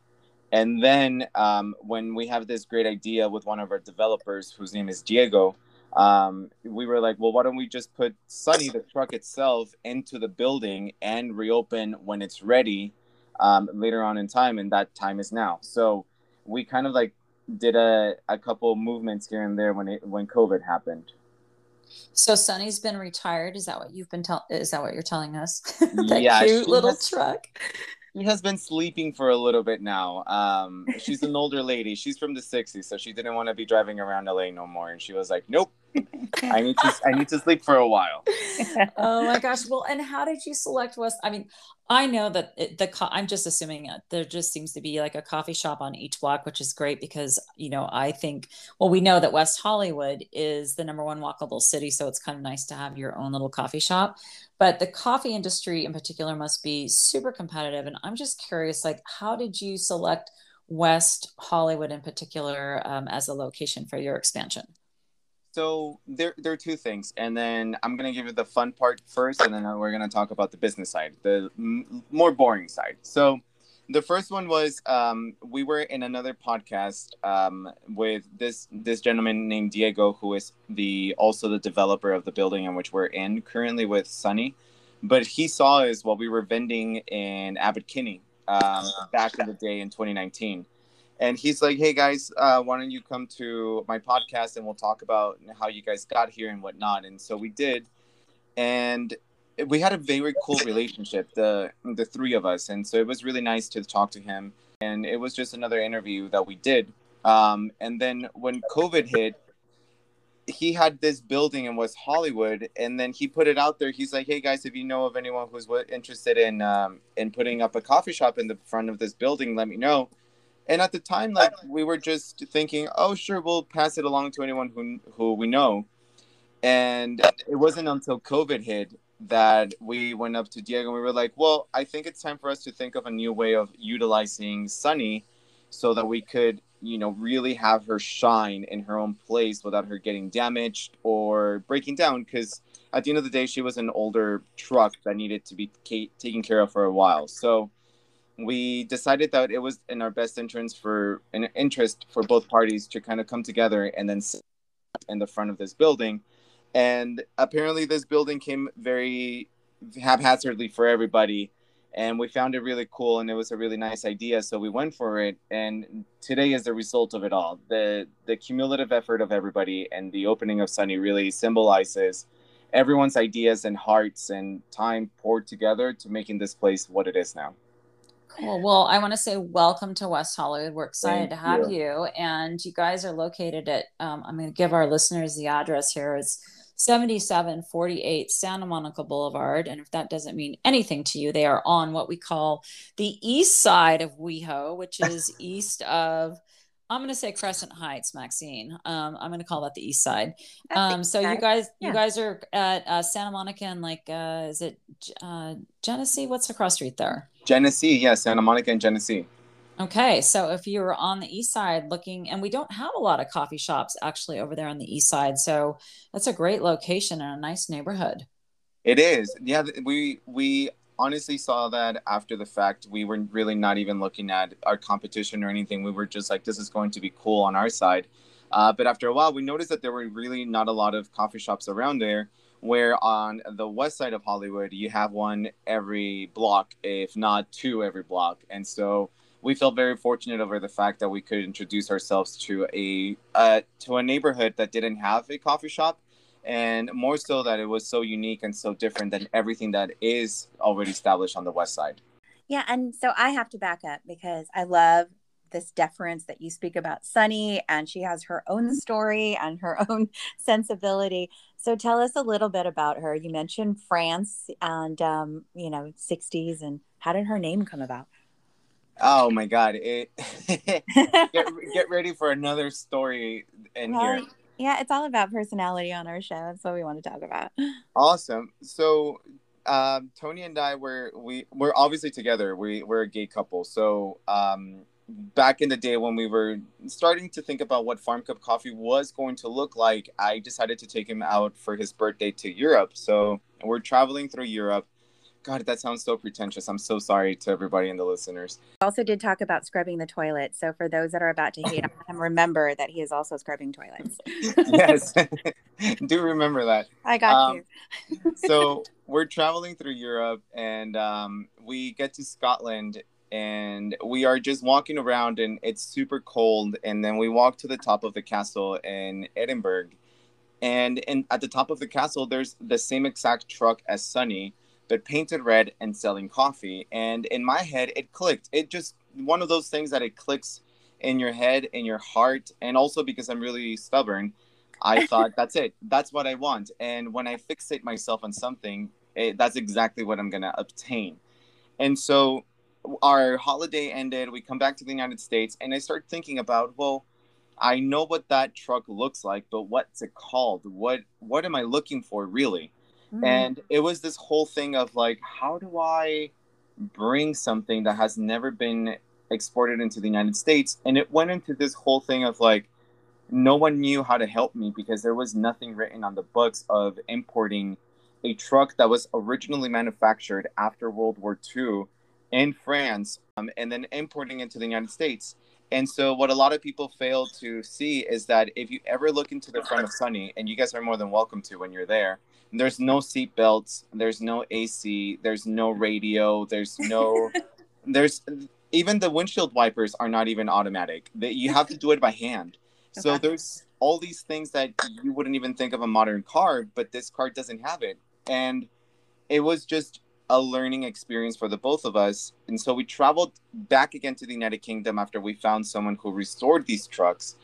And then um, when we have this great idea with one of our developers whose name is diego um, we were like well why don't we just put sunny the truck itself into the building and reopen when it's ready um, later on in time, and that time is now. So we kind of like did a, a couple movements here and there when it when COVID happened. So Sunny's been retired. Is that what you've been telling? Is that what you're telling us? that yeah, cute little has, truck. She has been sleeping for a little bit now. Um, she's an older lady. She's from the '60s, so she didn't want to be driving around LA no more. And she was like, "Nope, I need to I need to sleep for a while. oh my gosh! Well, and how did you select West? I mean, I know that it, the co- I'm just assuming it, there just seems to be like a coffee shop on each block, which is great because you know I think well we know that West Hollywood is the number one walkable city, so it's kind of nice to have your own little coffee shop. But the coffee industry in particular must be super competitive, and I'm just curious, like how did you select West Hollywood in particular um, as a location for your expansion? So there, there are two things, and then I'm gonna give you the fun part first, and then we're gonna talk about the business side, the m- more boring side. So, the first one was um, we were in another podcast um, with this this gentleman named Diego, who is the also the developer of the building in which we're in currently with Sunny, but he saw us while we were vending in Abbot Kinney um, back in the day in 2019 and he's like, "Hey guys, uh, why don't you come to my podcast and we'll talk about how you guys got here and whatnot." And so we did, and we had a very cool relationship, the the three of us, and so it was really nice to talk to him. And it was just another interview that we did. Um, and then when COVID hit, he had this building in West Hollywood, and then he put it out there. He's like, "Hey guys, if you know of anyone who's interested in um, in putting up a coffee shop in the front of this building, let me know." And at the time, like we were just thinking, oh, sure, we'll pass it along to anyone who who we know. And it wasn't until COVID hit that we went up to Diego and we were like, well, I think it's time for us to think of a new way of utilizing Sunny so that we could, you know, really have her shine in her own place without her getting damaged or breaking down. Because at the end of the day, she was an older truck that needed to be taken care of for a while. So we decided that it was in our best interest for an interest for both parties to kind of come together and then sit in the front of this building. And apparently, this building came very haphazardly for everybody, and we found it really cool, and it was a really nice idea. So we went for it, and today is the result of it all. the The cumulative effort of everybody and the opening of Sunny really symbolizes everyone's ideas and hearts and time poured together to making this place what it is now. Cool. Well, I want to say welcome to West Hollywood. We're excited Thank to have you. you. And you guys are located at, um, I'm going to give our listeners the address here. It's 7748 Santa Monica Boulevard. And if that doesn't mean anything to you, they are on what we call the east side of WeHo, which is east of I'm going to say Crescent Heights, Maxine. Um, I'm going to call that the East Side. Um, so you guys, yeah. you guys are at uh, Santa Monica and like, uh, is it uh, Genesee? What's the cross street there? Genesee, yeah, Santa Monica and Genesee. Okay, so if you're on the east side looking, and we don't have a lot of coffee shops actually over there on the east side, so that's a great location and a nice neighborhood. It is, yeah. We we honestly saw that after the fact. We were really not even looking at our competition or anything. We were just like, this is going to be cool on our side. Uh, but after a while, we noticed that there were really not a lot of coffee shops around there. Where on the west side of Hollywood, you have one every block, if not two every block. And so we felt very fortunate over the fact that we could introduce ourselves to a uh, to a neighborhood that didn't have a coffee shop and more so that it was so unique and so different than everything that is already established on the west side. Yeah, and so I have to back up because I love this deference that you speak about Sunny, and she has her own story and her own sensibility. So tell us a little bit about her. You mentioned France and um, you know 60s, and how did her name come about? Oh my God! It get, get ready for another story in well, here. Yeah, it's all about personality on our show. That's what we want to talk about. Awesome. So, um, Tony and I were we we're obviously together. We we're a gay couple. So, um, back in the day when we were starting to think about what Farm Cup Coffee was going to look like, I decided to take him out for his birthday to Europe. So we're traveling through Europe God, that sounds so pretentious. I'm so sorry to everybody and the listeners. Also, did talk about scrubbing the toilet. So, for those that are about to hate on him, remember that he is also scrubbing toilets. yes, do remember that. I got um, you. so, we're traveling through Europe and um, we get to Scotland and we are just walking around and it's super cold. And then we walk to the top of the castle in Edinburgh. And, and at the top of the castle, there's the same exact truck as Sunny but painted red and selling coffee. And in my head, it clicked. It just one of those things that it clicks in your head, in your heart, and also because I'm really stubborn. I thought that's it. That's what I want. And when I fixate myself on something, it, that's exactly what I'm going to obtain. And so our holiday ended. We come back to the United States, and I start thinking about, well, I know what that truck looks like, but what's it called? What what am I looking for really? Mm. And it was this whole thing of like, how do I bring something that has never been exported into the United States? And it went into this whole thing of like, no one knew how to help me because there was nothing written on the books of importing a truck that was originally manufactured after World War II in France um, and then importing into the United States. And so, what a lot of people fail to see is that if you ever look into the front of Sunny, and you guys are more than welcome to when you're there, there's no seat belts, there's no AC, there's no radio, there's no, there's even the windshield wipers are not even automatic. That you have to do it by hand. So okay. there's all these things that you wouldn't even think of a modern car, but this car doesn't have it. And it was just a learning experience for the both of us. And so we traveled back again to the United Kingdom after we found someone who restored these trucks.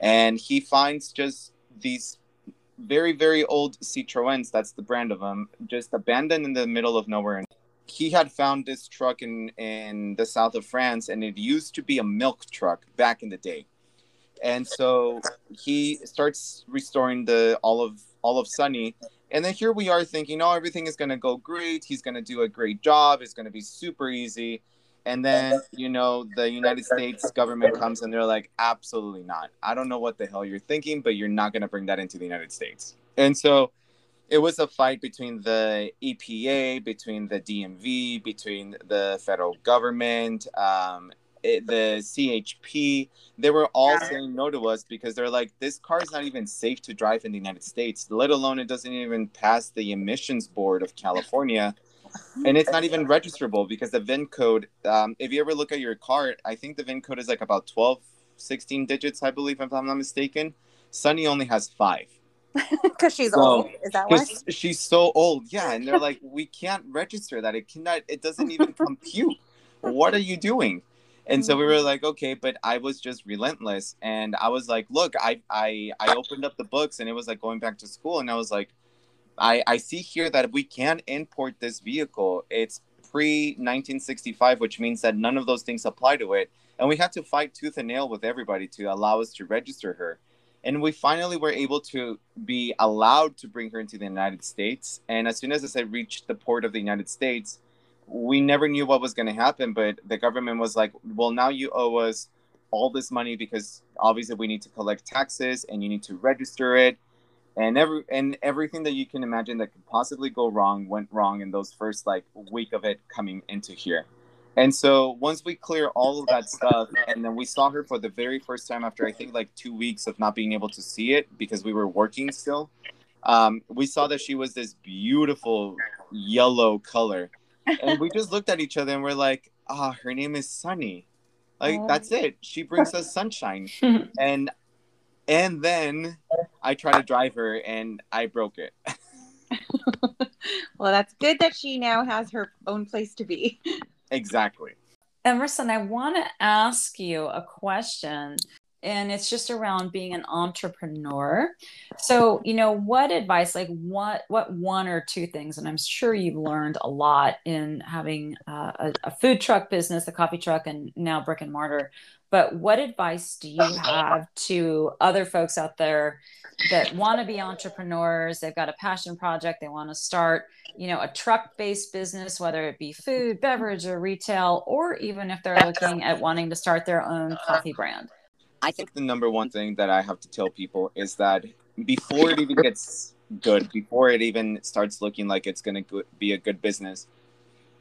And he finds just these very, very old Citroens, that's the brand of them, just abandoned in the middle of nowhere. And he had found this truck in, in the south of France, and it used to be a milk truck back in the day. And so he starts restoring the all of all of Sunny and then here we are thinking, oh, everything is going to go great. He's going to do a great job. It's going to be super easy. And then, you know, the United States government comes and they're like, absolutely not. I don't know what the hell you're thinking, but you're not going to bring that into the United States. And so it was a fight between the EPA, between the DMV, between the federal government, um, it, the CHP, they were all saying no to us because they're like, this car is not even safe to drive in the United States, let alone it doesn't even pass the emissions board of California. and it's not even registerable because the VIN code, um, if you ever look at your car, I think the VIN code is like about 12, 16 digits, I believe, if I'm not mistaken. Sunny only has five. Because she's so, old. Is that why? She's so old. Yeah. And they're like, we can't register that. It cannot, it doesn't even compute. what are you doing? And so we were mm-hmm. like okay but i was just relentless and i was like look i i i opened up the books and it was like going back to school and i was like i i see here that we can import this vehicle it's pre 1965 which means that none of those things apply to it and we had to fight tooth and nail with everybody to allow us to register her and we finally were able to be allowed to bring her into the united states and as soon as i reached the port of the united states we never knew what was going to happen, but the government was like, well, now you owe us all this money because obviously we need to collect taxes and you need to register it. And every and everything that you can imagine that could possibly go wrong went wrong in those first like week of it coming into here. And so once we clear all of that stuff, and then we saw her for the very first time after I think like two weeks of not being able to see it because we were working still, um, we saw that she was this beautiful yellow color and we just looked at each other and we're like, ah, oh, her name is Sunny. Like oh. that's it. She brings us sunshine. and and then I tried to drive her and I broke it. well, that's good that she now has her own place to be. Exactly. Emerson, I want to ask you a question and it's just around being an entrepreneur. So you know what advice like what what one or two things and i'm sure you've learned a lot in having uh, a, a, food truck business a coffee truck and now brick and mortar but what advice do you have to other folks out there that want to be entrepreneurs they've got a passion project they want to start you know a truck based business whether it be food beverage or retail or even if they're looking at wanting to start their own coffee brand I think the number one thing that I have to tell people is that before it even gets good, before it even starts looking like it's going to be a good business,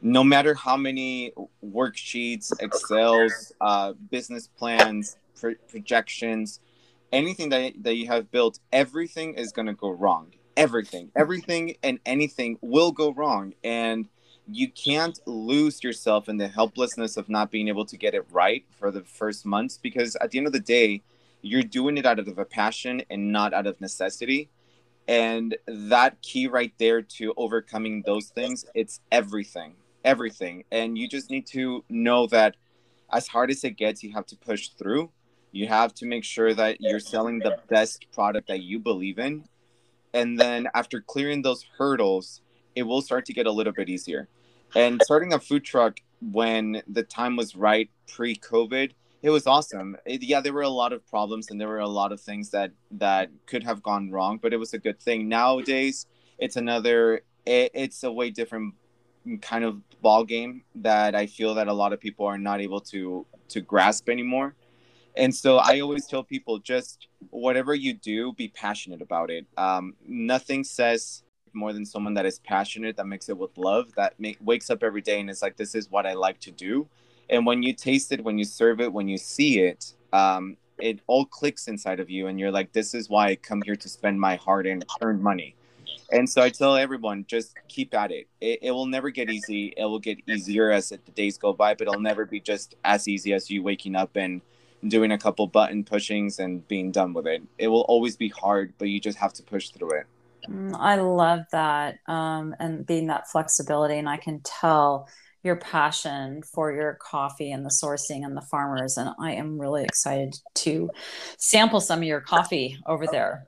no matter how many worksheets, Excels, uh, business plans, pro- projections, anything that, that you have built, everything is going to go wrong. Everything, everything, and anything will go wrong. And you can't lose yourself in the helplessness of not being able to get it right for the first months because at the end of the day you're doing it out of a passion and not out of necessity and that key right there to overcoming those things it's everything everything and you just need to know that as hard as it gets you have to push through You have to make sure that you're selling the best product that you believe in. And then after clearing those hurdles, it will start to get a little bit easier. And starting a food truck when the time was right pre COVID, it was awesome. It, yeah, there were a lot of problems and there were a lot of things that that could have gone wrong, but it was a good thing. Nowadays, it's another it, it's a way different kind of ball game that I feel that a lot of people are not able to to grasp anymore. And so I always tell people just whatever you do, be passionate about it. Um, nothing says more than someone that is passionate, that makes it with love, that make, wakes up every day and it's like, this is what I like to do. And when you taste it, when you serve it, when you see it, um, it all clicks inside of you, and you're like, this is why I come here to spend my hard and earned money. And so I tell everyone, just keep at it. it. It will never get easy. It will get easier as the days go by, but it'll never be just as easy as you waking up and doing a couple button pushings and being done with it. It will always be hard, but you just have to push through it. Mm, I love that. Um, and being that flexibility. And I can tell your passion for your coffee and the sourcing and the farmers. And I am really excited to sample some of your coffee over there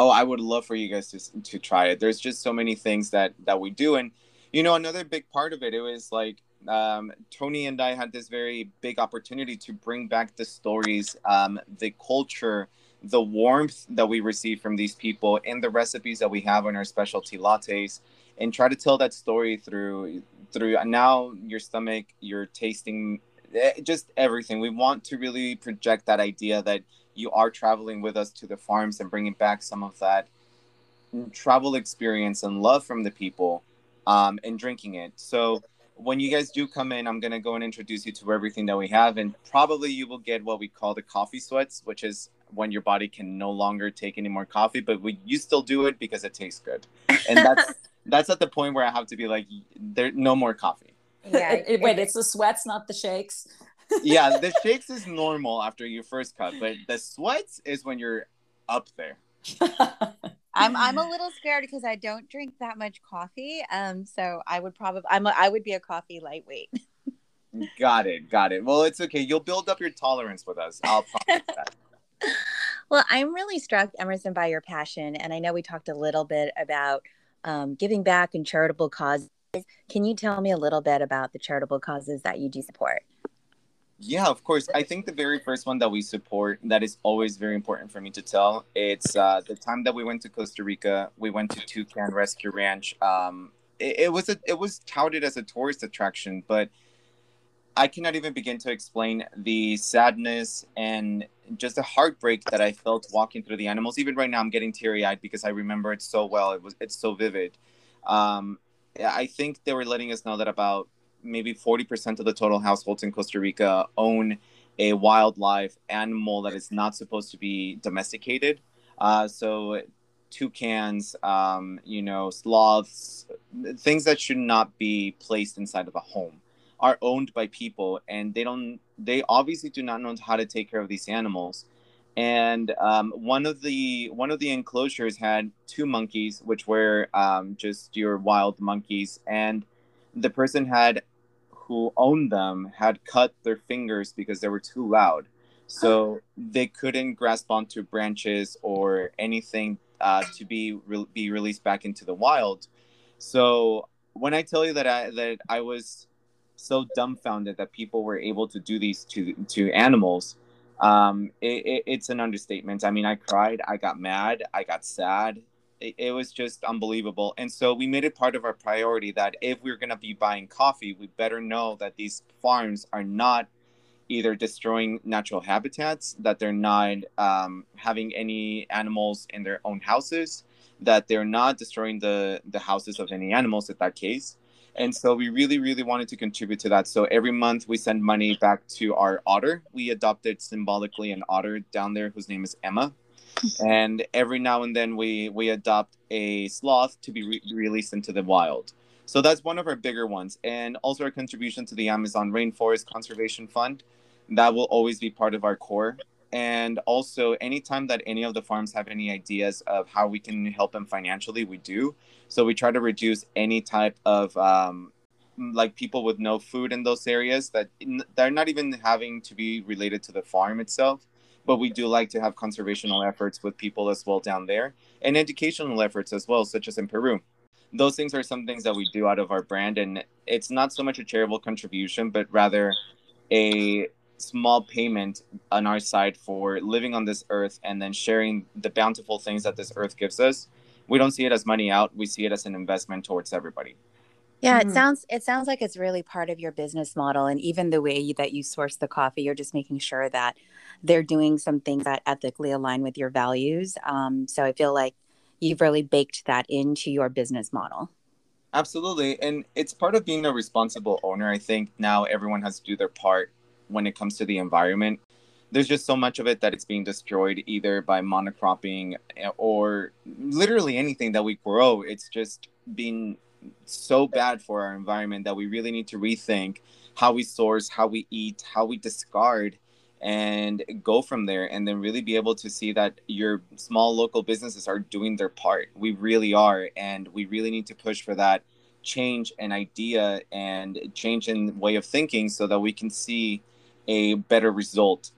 oh i would love for you guys to, to try it there's just so many things that that we do and you know another big part of it it was like um, tony and i had this very big opportunity to bring back the stories um, the culture the warmth that we receive from these people and the recipes that we have in our specialty lattes and try to tell that story through through now your stomach you're tasting eh, just everything we want to really project that idea that you are traveling with us to the farms and bringing back some of that travel experience and love from the people um, and drinking it. So when you guys do come in, I'm going to go and introduce you to everything that we have. And probably you will get what we call the coffee sweats, which is when your body can no longer take any more coffee, but we, you still do it because it tastes good. And that's, that's at the point where I have to be like, there, no more coffee. Yeah. Wait, it's the sweats, not the shakes yeah, the shakes is normal after your first cut, but the sweats is when you're up there. I'm I'm a little scared because I don't drink that much coffee. Um, so I would probably I'm a, I would be a coffee lightweight. got it, got it. Well, it's okay. You'll build up your tolerance with us. I'll promise that. Well, I'm really struck, Emerson, by your passion, and I know we talked a little bit about um, giving back and charitable causes. Can you tell me a little bit about the charitable causes that you do support? Yeah, of course. I think the very first one that we support that is always very important for me to tell. It's uh, the time that we went to Costa Rica. We went to Toucan Rescue Ranch. Um, it, it was a it was touted as a tourist attraction, but I cannot even begin to explain the sadness and just the heartbreak that I felt walking through the animals. Even right now, I'm getting teary eyed because I remember it so well. It was it's so vivid. Um, I think they were letting us know that about maybe 40% of the total households in Costa Rica own a wildlife animal that is not supposed to be domesticated. Uh, so toucans, um, you know, sloths, things that should not be placed inside of a home are owned by people and they don't they obviously do not know how to take care of these animals and um, one of the one of the enclosures had two monkeys which were um, just your wild monkeys and the person had who owned them had cut their fingers because they were too loud. So they couldn't grasp onto branches or anything uh, to be re- be released back into the wild. So when I tell you that I that I was so dumbfounded that people were able to do these to to animals, um, it, it, it's an understatement. I mean, I cried, I got mad, I got sad it, it was just unbelievable. And so we made it part of our priority that if we're going to be buying coffee, we better know that these farms are not either destroying natural habitats, that they're not um, having any animals in their own houses, that they're not destroying the, the houses of any animals in that case. And so we really, really wanted to contribute to that. So every month we send money back to our otter. We adopted symbolically an otter down there whose name is Emma and every now and then we we adopt a sloth to be re- released into the wild. So that's one of our bigger ones, and also our contribution to the Amazon Rainforest Conservation Fund. That will always be part of our core. And also, anytime that any of the farms have any ideas of how we can help them financially, we do. So we try to reduce any type of um, like people with no food in those areas that they're not even having to be related to the farm itself but we do like to have conservational efforts with people as well down there and educational efforts as well, such as in Peru. Those things are some things that we do out of our brand, and it's not so much a charitable contribution, but rather a small payment on our side for living on this earth and then sharing the bountiful things that this earth gives us. We don't see it as money out, we see it as an investment towards everybody. Yeah, it mm-hmm. sounds it sounds like it's really part of your business model and even the way that you source the coffee, you're just making sure that they're doing some things that ethically align with your values. Um, so I feel like you've really baked that into your business model. Absolutely. And it's part of being a responsible owner. I think now everyone has to do their part when it comes to the environment. There's just so much of it that it's being destroyed either by monocropping eh, or literally anything that we grow. It's just being so bad for our environment that we really need to rethink how we source, how we eat, how we discard, and go from there. And then really be able to see that your small local businesses are doing their part. We really are. And we really need to push for that change and idea and change in way of thinking so that we can see a better result.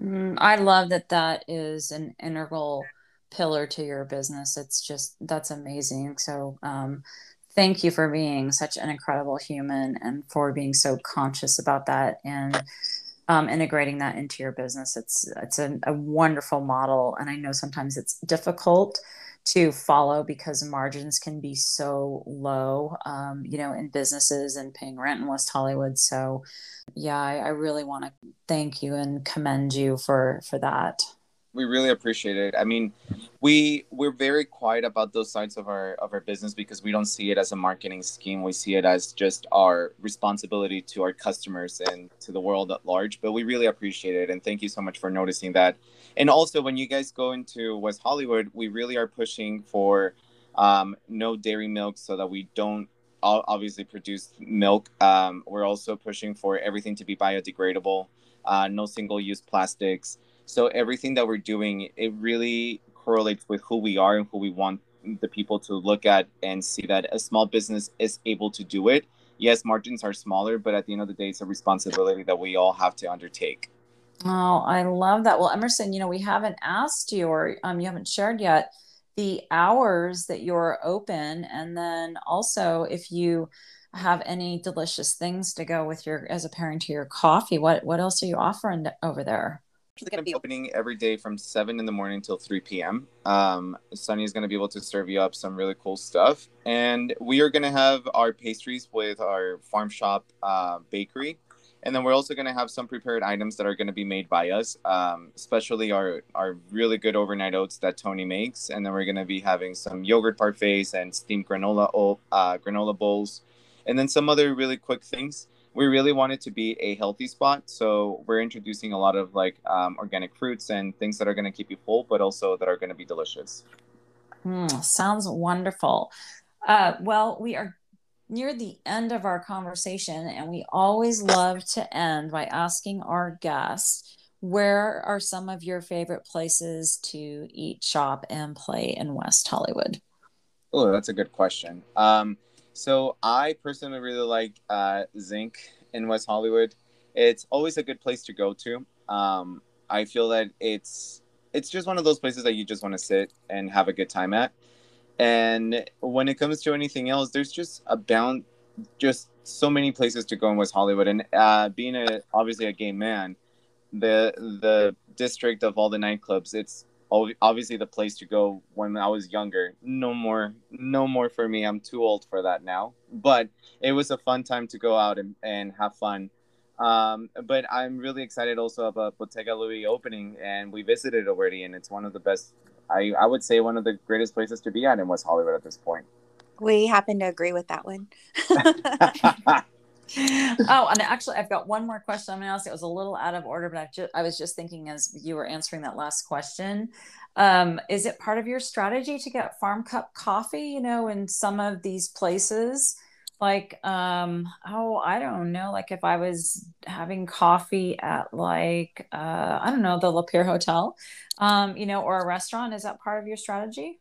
Mm, I love that that is an integral pillar to your business. It's just that's amazing. So um, thank you for being such an incredible human and for being so conscious about that and um, integrating that into your business. It's it's a, a wonderful model, and I know sometimes it's difficult to follow because margins can be so low, um, you know, in businesses and paying rent in West Hollywood. So, yeah, I, I really want to thank you and commend you for for that we really appreciate it. I mean, we we're very quiet about those sides of our of our business because we don't see it as a marketing scheme. We see it as just our responsibility to our customers and to the world at large. But we really appreciate it, and thank you so much for noticing that. And also, when you guys go into West Hollywood, we really are pushing for um, no dairy milk so that we don't obviously produce milk. Um, we're also pushing for everything to be biodegradable, uh, no single use plastics. So everything that we're doing, it really correlates with who we are and who we want the people to look at and see that a small business is able to do it. Yes, margins are smaller, but at the end of the day, it's a responsibility that we all have to undertake. Oh, I love that. Well, Emerson, you know, we haven't asked you or um, you haven't shared yet the hours that you're open. And then also if you have any delicious things to go with your as a pairing to your coffee, what what else are you offering over there? Actually going to be opening every day from 7 in the morning till 3 p.m. Um, Sunny is going to be able to serve you up some really cool stuff. And we are going to have our pastries with our farm shop uh, bakery. And then we're also going to have some prepared items that are going to be made by us, um, especially our, our really good overnight oats that Tony makes. And then we're going to be having some yogurt parfaits and steamed granola, uh, granola bowls. And then some other really quick things we really want it to be a healthy spot. So we're introducing a lot of like um, organic fruits and things that are going to keep you full, but also that are going to be delicious. Mm, sounds wonderful. Uh, well, we are near the end of our conversation, and we always love to end by asking our guests where are some of your favorite places to eat, shop, and play in West Hollywood? Oh, that's a good question. Um, so I personally really like uh, Zinc in West Hollywood. It's always a good place to go to. Um, I feel that it's it's just one of those places that you just want to sit and have a good time at. And when it comes to anything else, there's just a bound, just so many places to go in West Hollywood. And uh, being a obviously a gay man, the the district of all the nightclubs, it's obviously the place to go when I was younger. No more, no more for me. I'm too old for that now. But it was a fun time to go out and, and have fun. Um, but I'm really excited also about Bottega Louie opening, and we visited already, and it's one of the best. I I would say one of the greatest places to be at in West Hollywood at this point. We happen to agree with that one. oh, and actually, I've got one more question. I'm going to ask. It was a little out of order, but I, was just thinking as you were answering that last question. Um, is it part of your strategy to get farm cup coffee? You know, in some of these places, like um, oh, I don't know, like if I was having coffee at like uh, I don't know the La Peer Hotel, um, you know, or a restaurant. Is that part of your strategy?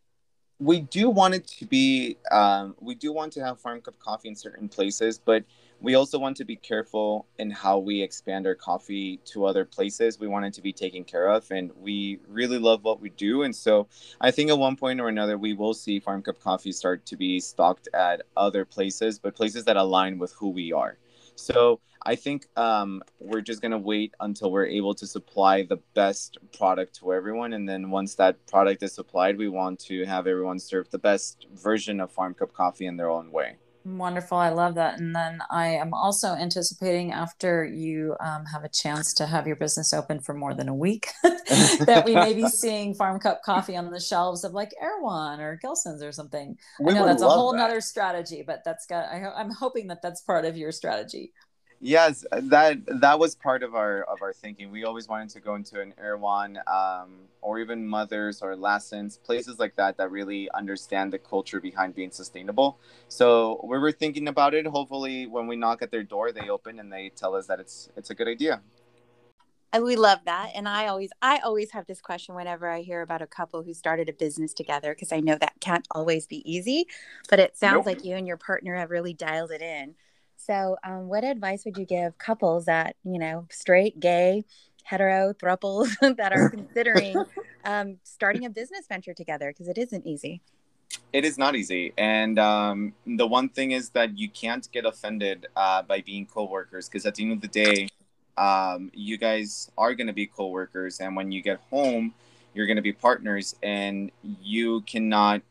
we do want it to be um, we do want to have farm cup coffee in certain places but we also want to be careful in how we expand our coffee to other places. We want it to be taken care of, and we really love what we do. And so, I think at one point or another, we will see Farm Cup Coffee start to be stocked at other places, but places that align with who we are. So, I think um, we're just gonna wait until we're able to supply the best product to everyone, and then once that product is supplied, we want to have everyone serve the best version of Farm Cup Coffee in their own way. Wonderful. I love that. And then I am also anticipating after you um, have a chance to have your business open for more than a week that we may be seeing Farm Cup coffee on the shelves of like Erewhon or Gelson's or something. We I know that's a whole that. nother strategy, but that's got, I, I'm hoping that that's part of your strategy. Yes, that that was part of our of our thinking. We always wanted to go into an Erewhon um, or even Mothers or Lassen's, places like that that really understand the culture behind being sustainable. So we were thinking about it. Hopefully, when we knock at their door, they open and they tell us that it's it's a good idea. And we love that. And I always I always have this question whenever I hear about a couple who started a business together because I know that can't always be easy. But it sounds nope. like you and your partner have really dialed it in. So, um, what advice would you give couples that, you know, straight, gay, hetero, thruples that are considering um, starting a business venture together? Because it isn't easy. It is not easy. And um, the one thing is that you can't get offended uh, by being co-workers because at the end of the day, um, you guys are going to be co-workers. And when you get home, you're going to be partners and you cannot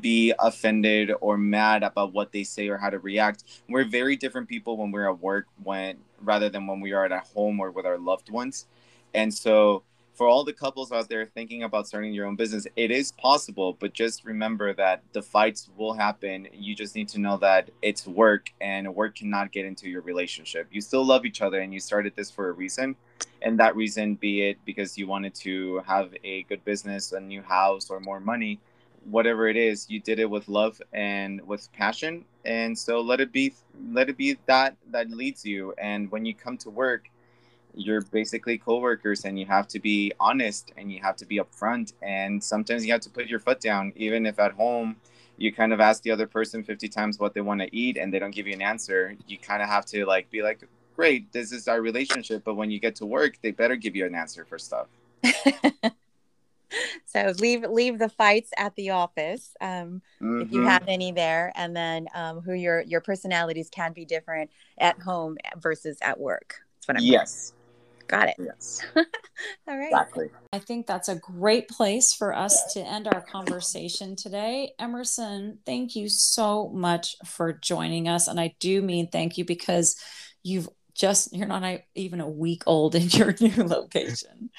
be offended or mad about what they say or how to react. We're very different people when we're at work when rather than when we are at home or with our loved ones. And so for all the couples out there thinking about starting your own business, it is possible, but just remember that the fights will happen. You just need to know that it's work and work cannot get into your relationship. You still love each other and you started this for a reason. And that reason be it because you wanted to have a good business, a new house, or more money whatever it is you did it with love and with passion. And so let it be let it be that that leads you. And when you come to work you're basically co-workers and you have to be honest and you have to be upfront. And sometimes you have to put your foot down. Even if at home you kind of ask the other person 50 times what they want to eat and they don't give you an answer you kind of have to like be like great this is our relationship. But when you get to work they better give you an answer for stuff so leave leave the fights at the office um, mm-hmm. if you mm-hmm. have any there, and then um, who your your personalities can be different at home versus at work. That's what I'm. Yes. Got it. Yes. All right. Exactly. I think that's a great place for us to end our conversation today. Emerson, thank you so much for joining us. And I do mean thank you because you've just you're not even a week old in your new location.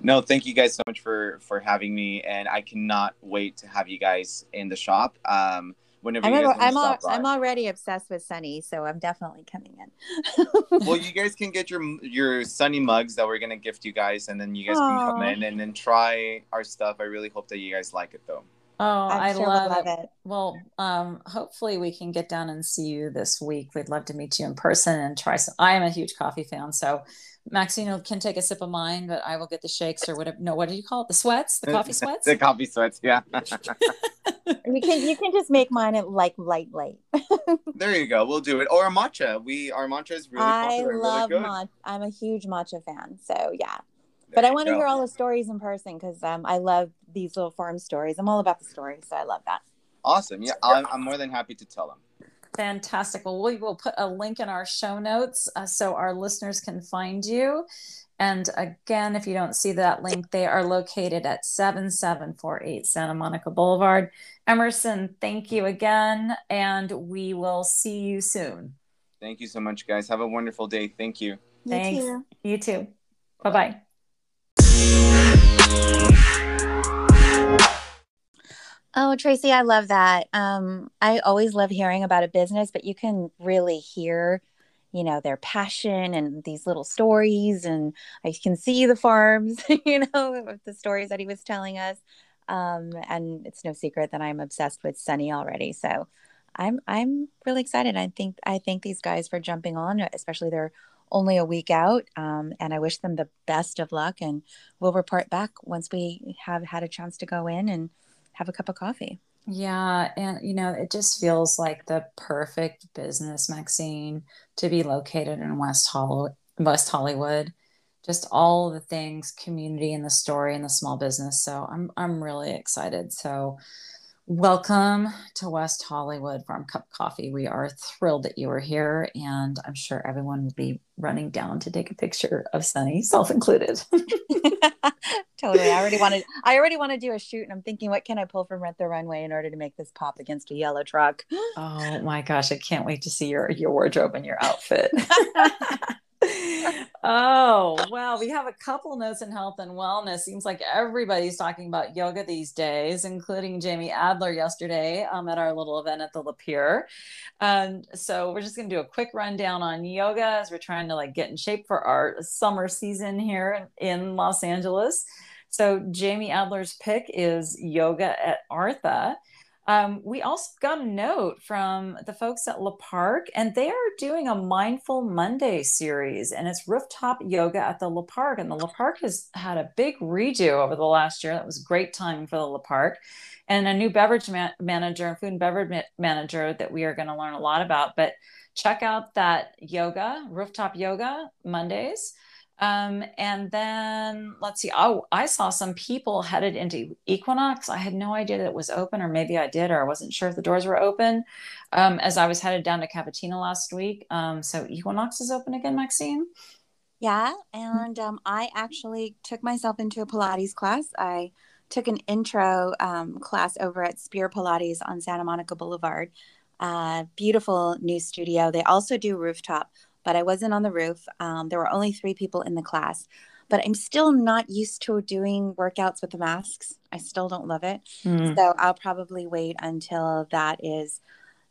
No thank you guys so much for for having me and i cannot wait to have you guys in the shop um whenever I'm, you guys I'm, al- I'm already obsessed with sunny so i'm definitely coming in. Well you guys can get your your sunny mugs that we're gonna gift you guys and then you guys Aww. can come in and then try our stuff. I really hope that you guys like it though Oh, i sure love, love it. it. Well, um, hopefully we can get down and see you this week. We'd love to meet you in person and try some. I am a huge coffee fan, so Maxine can take a sip of mine, but I will get the shakes or whatever. No, what do you call it? The sweats, the coffee sweats, the coffee sweats. Yeah. you can you can just make mine like light light. there you go. We'll do it. Or a matcha. We our matcha is really popular. I love really matcha. I'm a huge matcha fan. So yeah but I want to hear all the stories in person because um, I love these little farm stories. I'm all about the stories, so I love that. Awesome. Yeah, I'm, I'm more than happy to tell them. Fantastic. Well, we will put a link in our show notes uh, so our listeners can find you. And again, if you don't see that link, they are located at 7748 Santa Monica Boulevard. Emerson, thank you again, and we will see you soon. Thank you so much, guys. Have a wonderful day. Thank you. Thanks. You too. You too. Bye bye. Oh, Tracy, I love that. Um, I always love hearing about a business, but you can really hear, you know, their passion and these little stories, and I can see the farms, you know, the stories that he was telling us. Um, and it's no secret that I'm obsessed with Sunny already. So I'm I'm really excited. I think I thank these guys for jumping on, especially they're only a week out. Um, and I wish them the best of luck. And we'll report back once we have had a chance to go in and have a cup of coffee. Yeah, and you know, it just feels like the perfect business, Maxine, to be located in West Hollywood. West Hollywood, just all the things, community and the story and the small business. So I'm I'm really excited. So Welcome to West Hollywood Farm Cup Coffee. We are thrilled that you are here, and I'm sure everyone will be running down to take a picture of Sunny, self included. totally. I already wanted. I already want to do a shoot, and I'm thinking, what can I pull from Rent the Runway in order to make this pop against a yellow truck? oh my gosh, I can't wait to see your your wardrobe and your outfit oh, well, we have a couple notes in health and wellness. Seems like everybody's talking about yoga these days, including Jamie Adler yesterday um, at our little event at the La Peer. Um, so we're just going to do a quick rundown on yoga as we're trying to like get in shape for our summer season here in Los Angeles. So Jamie Adler's pick is yoga at Artha. Um, we also got a note from the folks at Le Parc, and they are doing a Mindful Monday series, and it's rooftop yoga at the Le Parc. And the Le Parc has had a big redo over the last year. That was great timing for the Le Parc, and a new beverage ma- manager and food and beverage ma- manager that we are going to learn a lot about. But check out that yoga, rooftop yoga Mondays. Um, and then let's see. Oh, I saw some people headed into Equinox. I had no idea that it was open, or maybe I did, or I wasn't sure if the doors were open. Um, as I was headed down to Cavatina last week. Um, so Equinox is open again, Maxine. Yeah, and um, I actually took myself into a Pilates class. I took an intro um, class over at Speir Pilates on Santa Monica Boulevard. Uh, beautiful new studio. They also do rooftop but I wasn't on the roof. Um, there were only three people in the class, but I'm still not used to doing workouts with the masks. I still don't love it. Mm. So I'll probably wait until that is,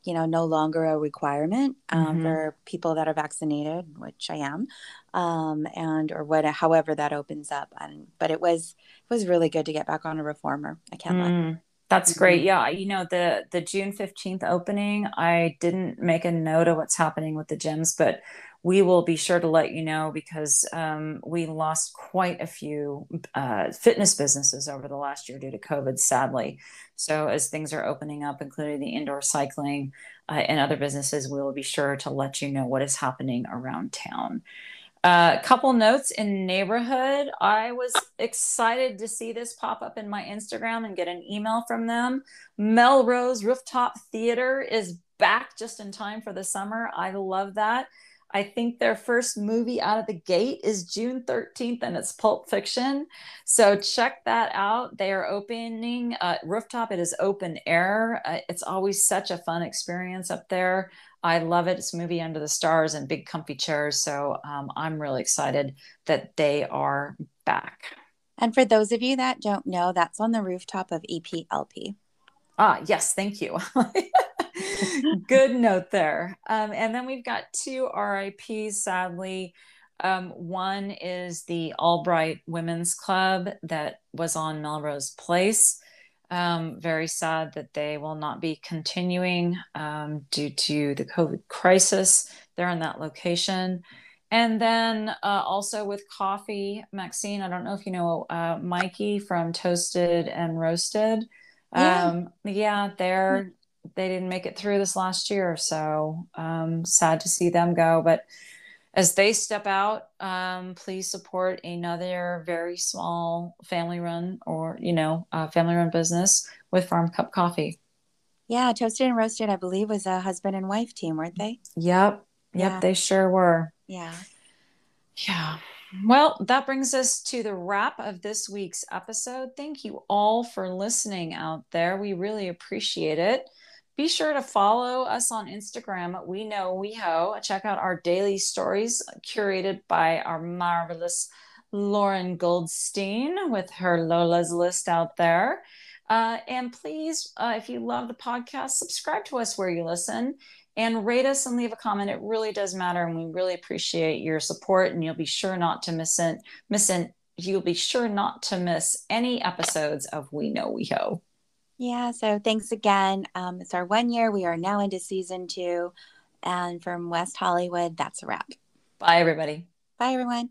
you know, no longer a requirement um, mm-hmm. for people that are vaccinated, which I am, um, and or what, however that opens up. And but it was it was really good to get back on a reformer. I can't mm. lie. That's great. Mm-hmm. Yeah, you know the the June 15th opening, I didn't make a note of what's happening with the gyms, but we will be sure to let you know because um, we lost quite a few uh, fitness businesses over the last year due to COVID, sadly. So as things are opening up, including the indoor cycling uh, and other businesses, we will be sure to let you know what is happening around town. A uh, couple notes in neighborhood. I was excited to see this pop up in my Instagram and get an email from them. Melrose Rooftop Theater is back just in time for the summer. I love that. I think their first movie out of the gate is June 13th and it's Pulp Fiction. So check that out. They are opening uh, Rooftop. It is open air. Uh, it's always such a fun experience up there. I love it. It's a movie under the stars and big comfy chairs. So um, I'm really excited that they are back. And for those of you that don't know, that's on the rooftop of EPLP. Ah, yes, thank you. Good note there. Um, and then we've got two RIPs, sadly. Um, one is the Allbright Women's Club that was on Melrose Place. Um, very sad that they will not be continuing um, due to the COVID crisis there in that location. And then uh, also with coffee, Maxine, I don't know if you know uh, Mikey from Toasted and Roasted. Yeah, um, yeah they're they didn't make it through this last year, so um, sad to see them go. But as they step out, um, please support another very small family run or, you know, uh, family run business with Farm Cup Coffee. Yeah, Toasted and Roasted, I believe, was a husband and wife team, weren't they? Yep. Yep, yeah. they sure were. Yeah. Yeah. Well, that brings us to the wrap of this week's episode. Thank you all for listening out there. We really appreciate it. Be sure to follow us on Instagram. We know WeHo. Check out our daily stories curated by our marvelous Lauren Goldstein with her Lola's list out there. Uh, and please, uh, if you love the podcast, subscribe to us where you listen and rate us and leave a comment. It really does matter, and we really appreciate your support. And you'll be sure not to miss it. Miss it. You'll be sure not to miss any episodes of We Know We WeHo. Yeah, so thanks again. Um, it's our one year. We are now into season two. And from West Hollywood, that's a wrap. Bye, everybody. Bye, everyone.